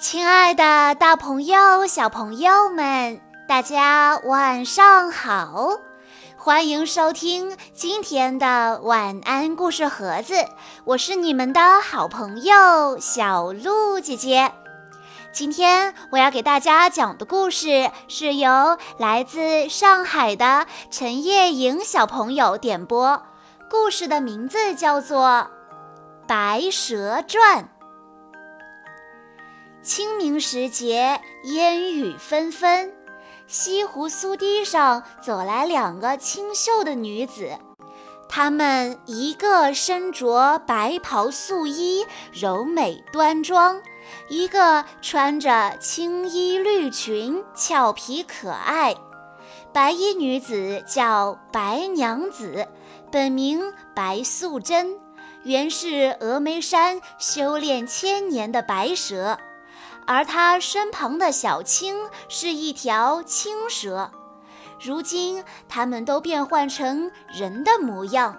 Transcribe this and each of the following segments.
亲爱的，大朋友、小朋友们，大家晚上好！欢迎收听今天的晚安故事盒子，我是你们的好朋友小鹿姐姐。今天我要给大家讲的故事是由来自上海的陈叶莹小朋友点播，故事的名字叫做《白蛇传》。清明时节，烟雨纷纷，西湖苏堤上走来两个清秀的女子。她们一个身着白袍素衣，柔美端庄；一个穿着青衣绿裙，俏皮可爱。白衣女子叫白娘子，本名白素贞，原是峨眉山修炼千年的白蛇。而他身旁的小青是一条青蛇，如今他们都变换成人的模样。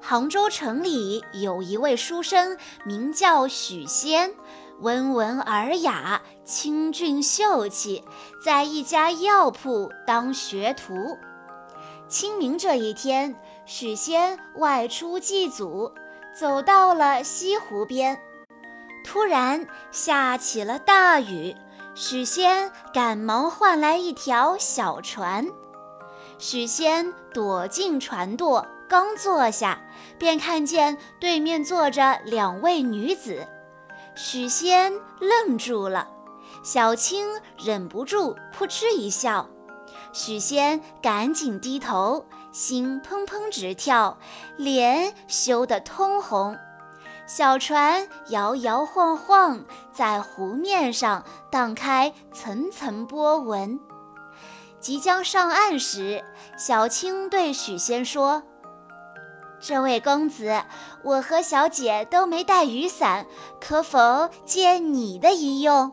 杭州城里有一位书生，名叫许仙，温文尔雅，清俊秀气，在一家药铺当学徒。清明这一天，许仙外出祭祖，走到了西湖边。突然下起了大雨，许仙赶忙换来一条小船。许仙躲进船舵，刚坐下，便看见对面坐着两位女子。许仙愣住了，小青忍不住扑哧一笑。许仙赶紧低头，心砰砰直跳，脸羞得通红。小船摇摇晃晃，在湖面上荡开层层波纹。即将上岸时，小青对许仙说：“这位公子，我和小姐都没带雨伞，可否借你的一用？”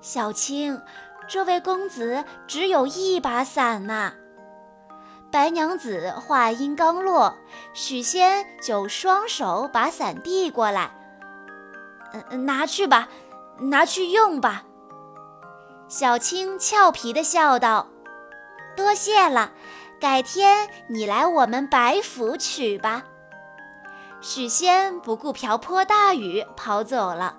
小青，这位公子只有一把伞呐。白娘子话音刚落，许仙就双手把伞递过来，“嗯，拿去吧，拿去用吧。”小青俏皮地笑道：“多谢了，改天你来我们白府取吧。”许仙不顾瓢泼大雨跑走了。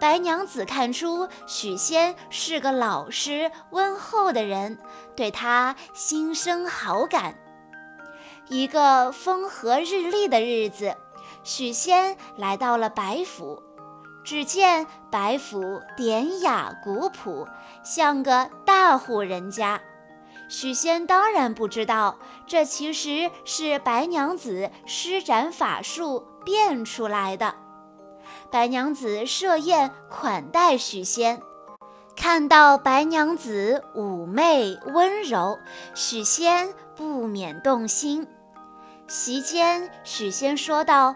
白娘子看出许仙是个老实温厚的人，对他心生好感。一个风和日丽的日子，许仙来到了白府。只见白府典雅古朴，像个大户人家。许仙当然不知道，这其实是白娘子施展法术变出来的。白娘子设宴款待许仙，看到白娘子妩媚温柔，许仙不免动心。席间，许仙说道：“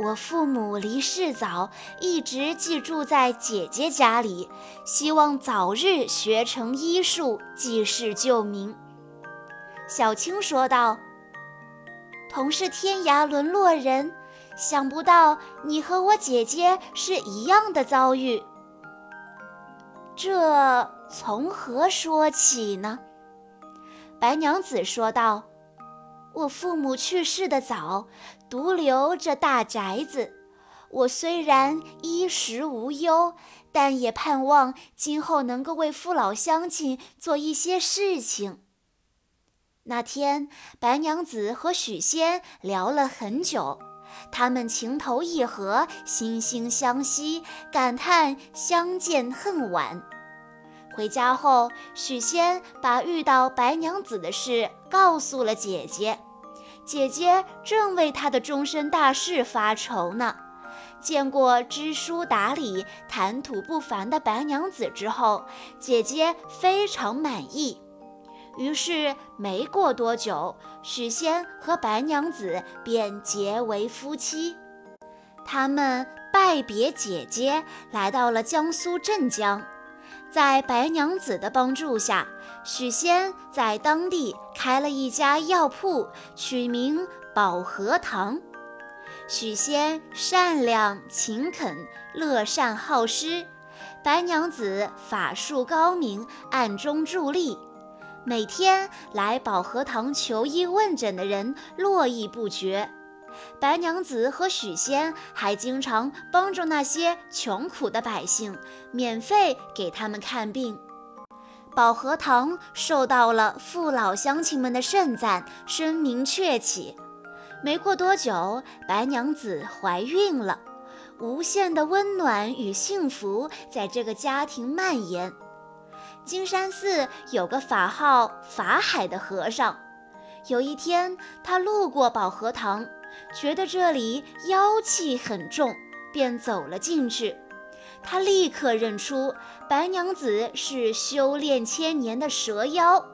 我父母离世早，一直寄住在姐姐家里，希望早日学成医术，济世救民。”小青说道：“同是天涯沦落人。”想不到你和我姐姐是一样的遭遇，这从何说起呢？白娘子说道：“我父母去世的早，独留这大宅子。我虽然衣食无忧，但也盼望今后能够为父老乡亲做一些事情。”那天，白娘子和许仙聊了很久。他们情投意合，惺惺相惜，感叹相见恨晚。回家后，许仙把遇到白娘子的事告诉了姐姐。姐姐正为他的终身大事发愁呢。见过知书达理、谈吐不凡的白娘子之后，姐姐非常满意。于是没过多久，许仙和白娘子便结为夫妻。他们拜别姐姐，来到了江苏镇江。在白娘子的帮助下，许仙在当地开了一家药铺，取名保和堂。许仙善良勤恳，乐善好施；白娘子法术高明，暗中助力。每天来保和堂求医问诊的人络绎不绝。白娘子和许仙还经常帮助那些穷苦的百姓，免费给他们看病。保和堂受到了父老乡亲们的盛赞，声名鹊起。没过多久，白娘子怀孕了，无限的温暖与幸福在这个家庭蔓延。金山寺有个法号法海的和尚，有一天他路过宝和堂，觉得这里妖气很重，便走了进去。他立刻认出白娘子是修炼千年的蛇妖。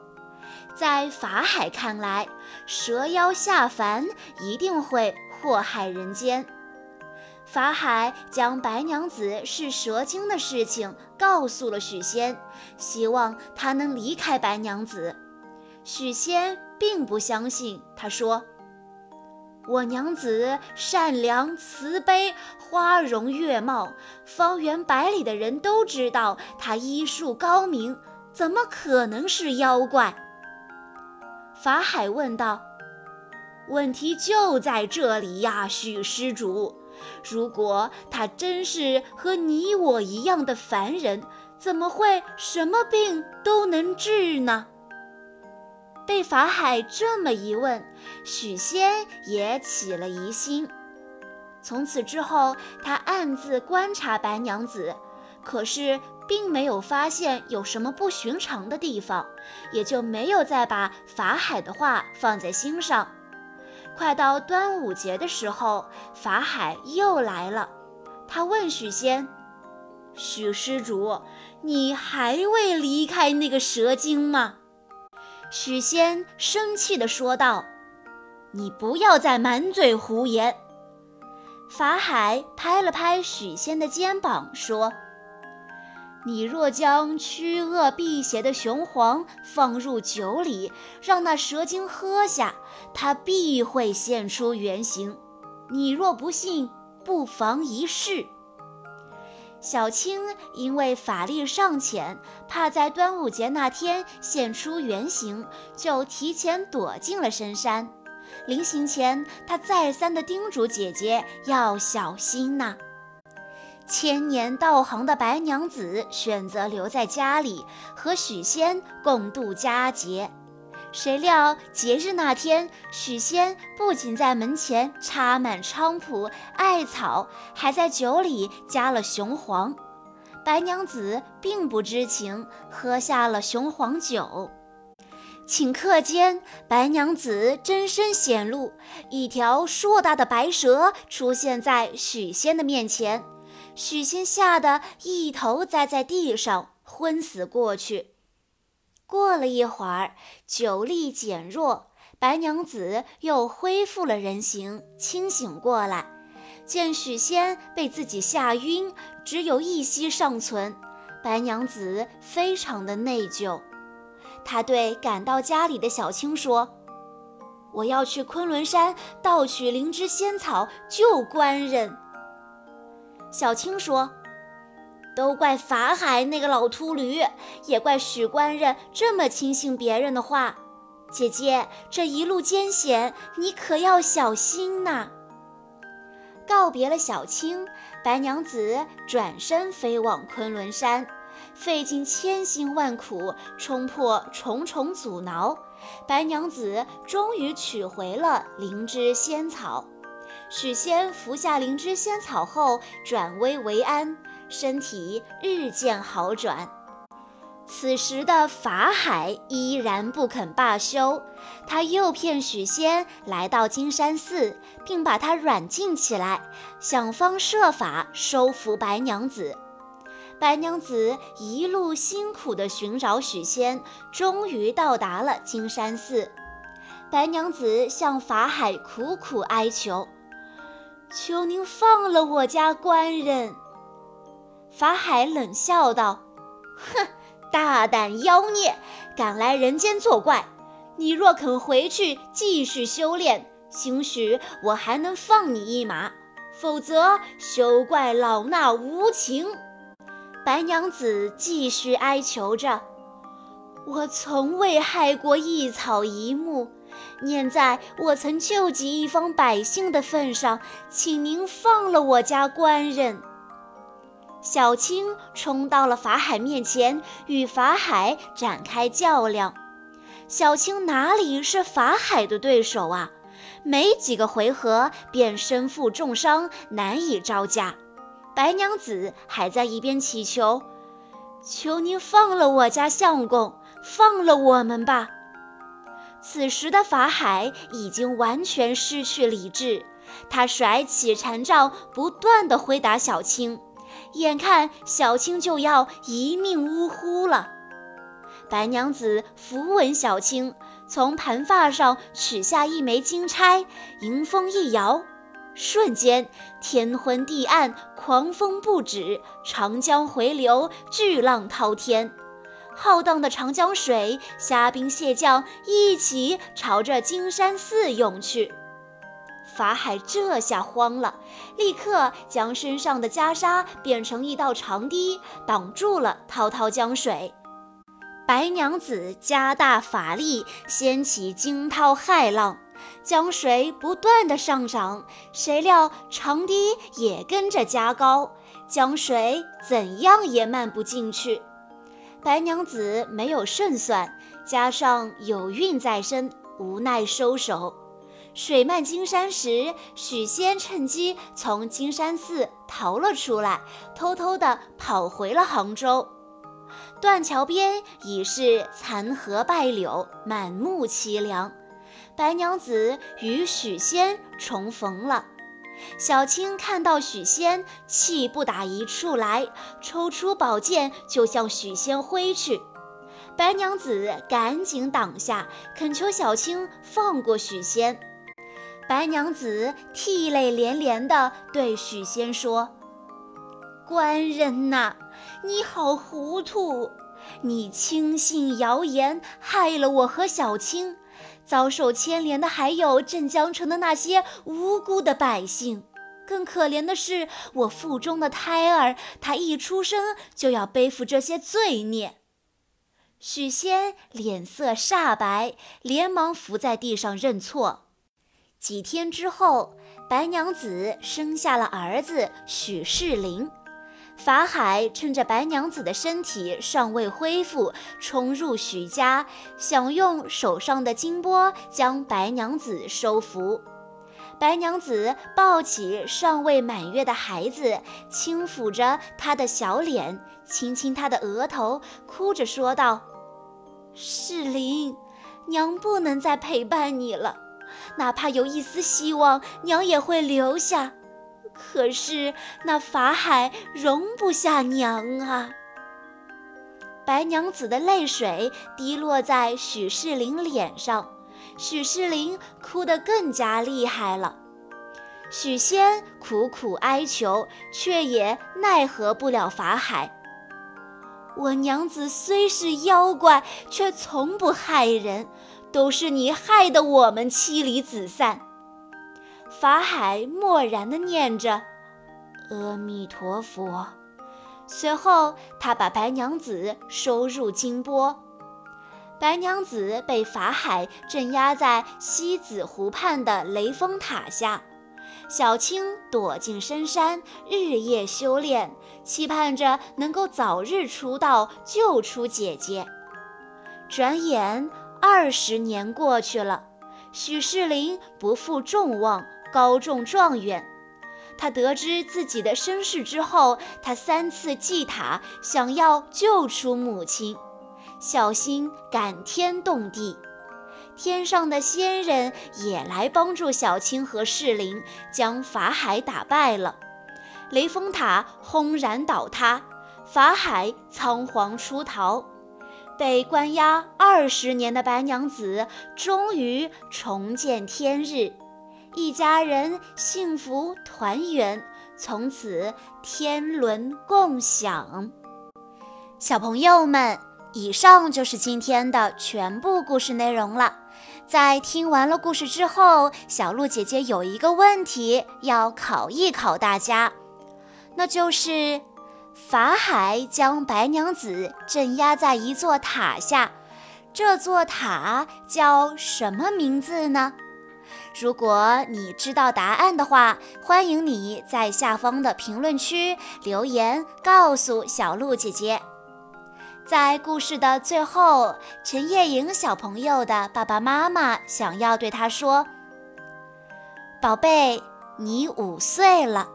在法海看来，蛇妖下凡一定会祸害人间。法海将白娘子是蛇精的事情告诉了许仙，希望他能离开白娘子。许仙并不相信，他说：“我娘子善良慈悲，花容月貌，方圆百里的人都知道她医术高明，怎么可能是妖怪？”法海问道：“问题就在这里呀，许施主。如果他真是和你我一样的凡人，怎么会什么病都能治呢？”被法海这么一问，许仙也起了疑心。从此之后，他暗自观察白娘子，可是。并没有发现有什么不寻常的地方，也就没有再把法海的话放在心上。快到端午节的时候，法海又来了。他问许仙：“许施主，你还未离开那个蛇精吗？”许仙生气地说道：“你不要再满嘴胡言。”法海拍了拍许仙的肩膀，说。你若将驱恶辟邪的雄黄放入酒里，让那蛇精喝下，它必会现出原形。你若不信，不妨一试。小青因为法力尚浅，怕在端午节那天现出原形，就提前躲进了深山。临行前，她再三地叮嘱姐姐要小心呐。千年道行的白娘子选择留在家里和许仙共度佳节，谁料节日那天，许仙不仅在门前插满菖蒲、艾草，还在酒里加了雄黄。白娘子并不知情，喝下了雄黄酒。顷刻间，白娘子真身显露，一条硕大的白蛇出现在许仙的面前。许仙吓得一头栽在地上，昏死过去。过了一会儿，酒力减弱，白娘子又恢复了人形，清醒过来，见许仙被自己吓晕，只有一息尚存。白娘子非常的内疚，她对赶到家里的小青说：“我要去昆仑山盗取灵芝仙草，救官人。”小青说：“都怪法海那个老秃驴，也怪许官人这么轻信别人的话。姐姐，这一路艰险，你可要小心呐。”告别了小青，白娘子转身飞往昆仑山，费尽千辛万苦，冲破重重阻挠，白娘子终于取回了灵芝仙草。许仙服下灵芝仙草后，转危为安，身体日渐好转。此时的法海依然不肯罢休，他诱骗许仙来到金山寺，并把他软禁起来，想方设法收服白娘子。白娘子一路辛苦地寻找许仙，终于到达了金山寺。白娘子向法海苦苦哀求。求您放了我家官人。法海冷笑道：“哼，大胆妖孽，敢来人间作怪！你若肯回去继续修炼，兴许我还能放你一马，否则休怪老衲无情。”白娘子继续哀求着：“我从未害过一草一木，念在我曾救济一方百姓的份上，请您放了我家官人。”小青冲到了法海面前，与法海展开较量。小青哪里是法海的对手啊？没几个回合便身负重伤，难以招架。白娘子还在一边祈求：“求您放了我家相公，放了我们吧。”此时的法海已经完全失去理智，他甩起禅杖，不断地挥打小青，眼看小青就要一命呜呼了。白娘子扶稳小青，从盘发上取下一枚金钗，迎风一摇。瞬间，天昏地暗，狂风不止，长江回流，巨浪滔天，浩荡的长江水，虾兵蟹将一起朝着金山寺涌去。法海这下慌了，立刻将身上的袈裟变成一道长堤，挡住了滔滔江水。白娘子加大法力，掀起惊涛骇浪。江水不断的上涨，谁料长堤也跟着加高，江水怎样也漫不进去。白娘子没有胜算，加上有孕在身，无奈收手。水漫金山时，许仙趁机从金山寺逃了出来，偷偷的跑回了杭州。断桥边已是残荷败柳，满目凄凉。白娘子与许仙重逢了，小青看到许仙，气不打一处来，抽出宝剑就向许仙挥去。白娘子赶紧挡下，恳求小青放过许仙。白娘子涕泪连连地对许仙说：“官人呐，你好糊涂，你轻信谣言，害了我和小青。”遭受牵连的还有镇江城的那些无辜的百姓，更可怜的是我腹中的胎儿，他一出生就要背负这些罪孽。许仙脸色煞白，连忙伏在地上认错。几天之后，白娘子生下了儿子许世林。法海趁着白娘子的身体尚未恢复，冲入许家，想用手上的金钵将白娘子收服。白娘子抱起尚未满月的孩子，轻抚着他的小脸，亲亲他的额头，哭着说道：“世林，娘不能再陪伴你了，哪怕有一丝希望，娘也会留下。”可是那法海容不下娘啊！白娘子的泪水滴落在许世林脸上，许世林哭得更加厉害了。许仙苦苦哀求，却也奈何不了法海。我娘子虽是妖怪，却从不害人，都是你害得我们妻离子散。法海默然地念着“阿弥陀佛”，随后他把白娘子收入金钵。白娘子被法海镇压在西子湖畔的雷峰塔下，小青躲进深山，日夜修炼，期盼着能够早日出道，救出姐姐。转眼二十年过去了，许世林不负众望。高中状元，他得知自己的身世之后，他三次祭塔，想要救出母亲，小心感天动地。天上的仙人也来帮助小青和世灵，将法海打败了。雷峰塔轰然倒塌，法海仓皇出逃，被关押二十年的白娘子终于重见天日。一家人幸福团圆，从此天伦共享。小朋友们，以上就是今天的全部故事内容了。在听完了故事之后，小鹿姐姐有一个问题要考一考大家，那就是法海将白娘子镇压在一座塔下，这座塔叫什么名字呢？如果你知道答案的话，欢迎你在下方的评论区留言告诉小鹿姐姐。在故事的最后，陈叶莹小朋友的爸爸妈妈想要对他说：“宝贝，你五岁了，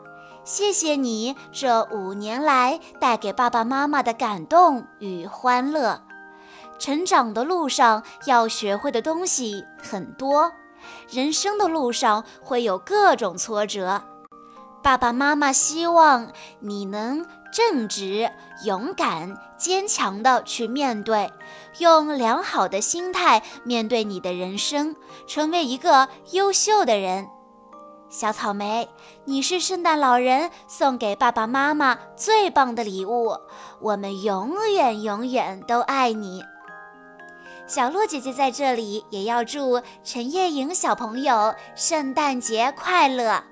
谢谢你这五年来带给爸爸妈妈的感动与欢乐。成长的路上要学会的东西很多，人生的路上会有各种挫折，爸爸妈妈希望你能。”正直、勇敢、坚强地去面对，用良好的心态面对你的人生，成为一个优秀的人。小草莓，你是圣诞老人送给爸爸妈妈最棒的礼物，我们永远永远都爱你。小鹿姐姐在这里也要祝陈叶莹小朋友圣诞节快乐。